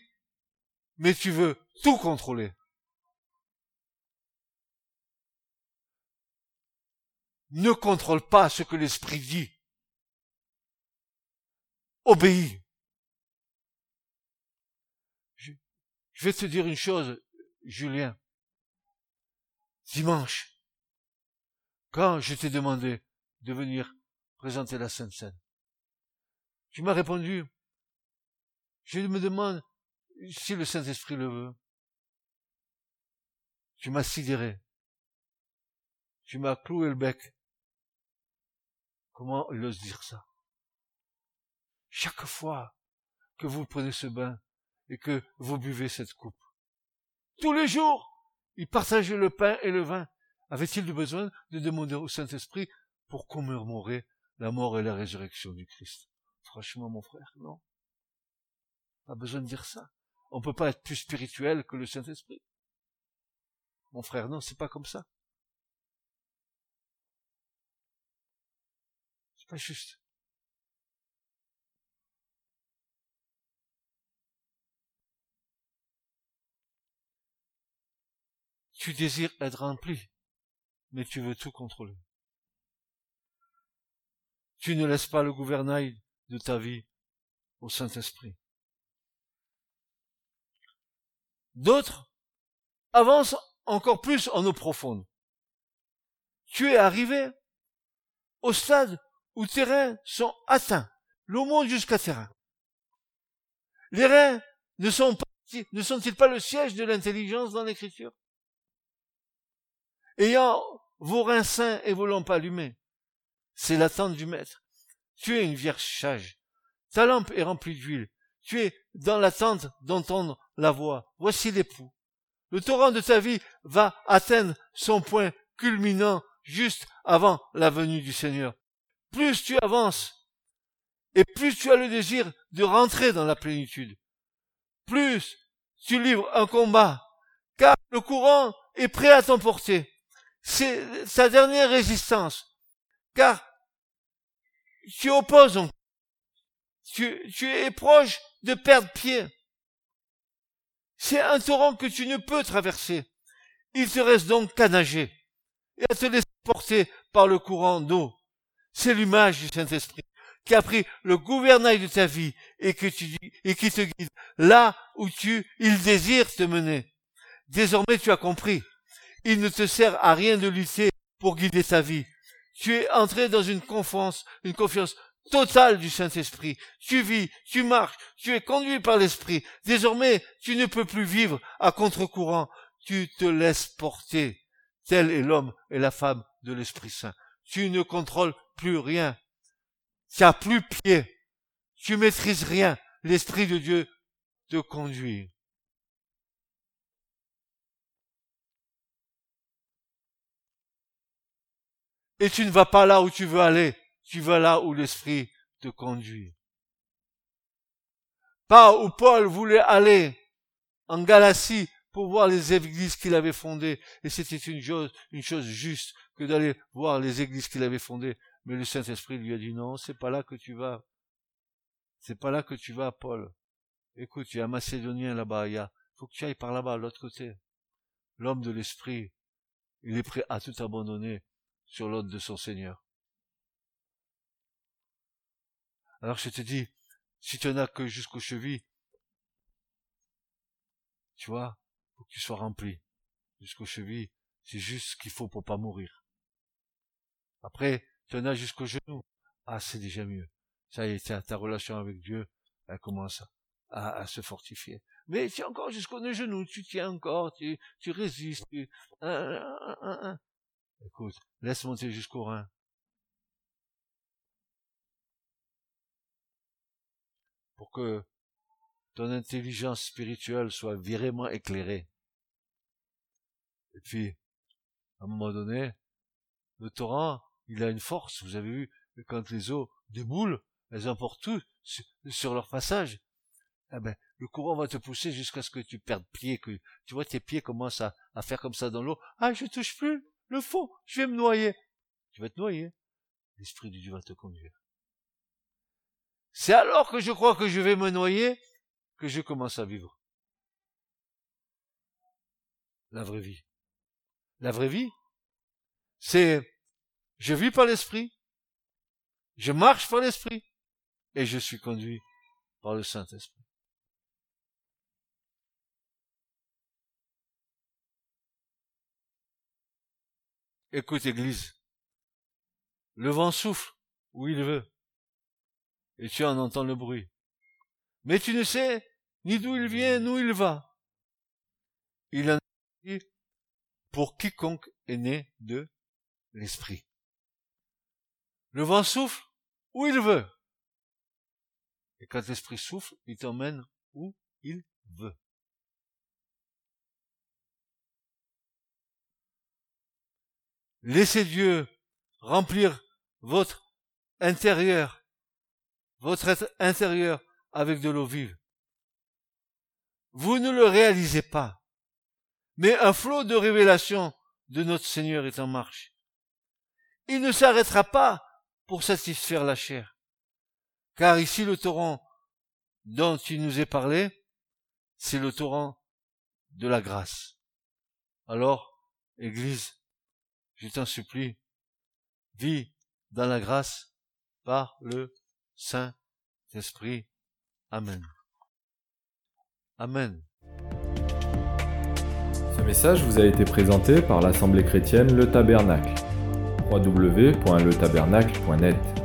mais tu veux tout contrôler. Ne contrôle pas ce que l'Esprit dit. Obéis. Je, vais te dire une chose, Julien. Dimanche, quand je t'ai demandé de venir présenter la Sainte Seine, tu m'as répondu, je me demande si le Saint-Esprit le veut. Tu m'as sidéré. Tu m'as cloué le bec. Comment il ose dire ça? Chaque fois que vous prenez ce bain et que vous buvez cette coupe, tous les jours, il partageait le pain et le vin. Avait-il besoin de demander au Saint-Esprit pour commémorer la mort et la résurrection du Christ? Franchement, mon frère, non. Pas besoin de dire ça. On peut pas être plus spirituel que le Saint-Esprit. Mon frère, non, c'est pas comme ça. C'est pas juste. Tu désires être rempli, mais tu veux tout contrôler. Tu ne laisses pas le gouvernail de ta vie au Saint-Esprit. D'autres avancent encore plus en eau profonde. Tu es arrivé au stade où tes reins sont atteints. L'eau monte jusqu'à tes reins. Les reins ne sont pas, ne sont-ils pas le siège de l'intelligence dans l'écriture? Ayant vos reins sains et vos lampes allumées, c'est l'attente du maître. Tu es une vierge sage. Ta lampe est remplie d'huile. Tu es dans l'attente d'entendre la voix. Voici l'époux. Le torrent de ta vie va atteindre son point culminant juste avant la venue du Seigneur. Plus tu avances, et plus tu as le désir de rentrer dans la plénitude, plus tu livres un combat, car le courant est prêt à t'emporter. C'est sa dernière résistance, car tu opposes, tu, tu es proche de perdre pied. C'est un torrent que tu ne peux traverser. Il te reste donc qu'à nager et à te laisser porter par le courant d'eau. C'est l'image du Saint-Esprit qui a pris le gouvernail de ta vie et, qui te guide là où tu, il désire te mener. Désormais tu as compris. Il ne te sert à rien de lutter pour guider ta vie. Tu es entré dans une confiance, une confiance totale du Saint-Esprit. Tu vis, tu marches, tu es conduit par l'Esprit. Désormais, tu ne peux plus vivre à contre-courant. Tu te laisses porter. Tel est l'homme et la femme de l'Esprit Saint. Tu ne contrôles plus rien. Tu n'as plus pied. Tu maîtrises rien. L'Esprit de Dieu te conduit. Et tu ne vas pas là où tu veux aller. Tu vas là où l'Esprit te conduit. Pas où Paul voulait aller en Galatie pour voir les églises qu'il avait fondées. Et c'était une chose, une chose juste que d'aller voir les églises qu'il avait fondées. Mais le Saint-Esprit lui a dit non, c'est pas là que tu vas. C'est pas là que tu vas, Paul. Écoute, il y a un Macédonien là-bas, il y a, faut que tu ailles par là-bas, l'autre côté. L'homme de l'Esprit, il est prêt à tout abandonner sur l'autre de son Seigneur. Alors je te dis, si tu n'as que jusqu'aux chevilles, tu vois, que tu sois rempli jusqu'aux chevilles. C'est juste ce qu'il faut pour pas mourir. Après, tu en as jusqu'aux genoux. Ah, c'est déjà mieux. Ça y est, ta relation avec Dieu, elle commence à, se fortifier. Mais tu es encore jusqu'aux genoux, tu tiens encore, tu, tu résistes. Tu... Écoute, laisse monter jusqu'au rein. Pour que ton intelligence spirituelle soit vraiment éclairée. Et puis, à un moment donné, le torrent, il a une force. Vous avez vu, quand les eaux déboulent, elles emportent tout sur leur passage. Eh ben, le courant va te pousser jusqu'à ce que tu perdes pied, tu vois tes pieds commencent à, faire comme ça dans l'eau. Ah, je touche plus le fond, je vais me noyer. Tu vas te noyer. L'Esprit de Dieu va te conduire. C'est alors que je crois que je vais me noyer que je commence à vivre. La vraie vie. La vraie vie, c'est je vis par l'Esprit, je marche par l'Esprit, et je suis conduit par le Saint-Esprit. Écoute, Église, le vent souffle où il veut, et tu en entends le bruit. Mais tu ne sais ni d'où il vient, ni où il va. Il en dit pour quiconque est né de l'Esprit. Le vent souffle où il veut. Et quand l'Esprit souffle, il t'emmène où il veut. Laissez Dieu remplir votre intérieur, votre être intérieur avec de l'eau vive. Vous ne le réalisez pas, mais un flot de révélation de notre Seigneur est en marche. Il ne s'arrêtera pas pour satisfaire la chair, car ici le torrent dont il nous est parlé, c'est le torrent de la grâce. Alors, Église, je t'en supplie, vis dans la grâce par le Saint-Esprit. Amen. Amen. Ce message vous a été présenté par l'Assemblée chrétienne Le Tabernacle. www.letabernacle.net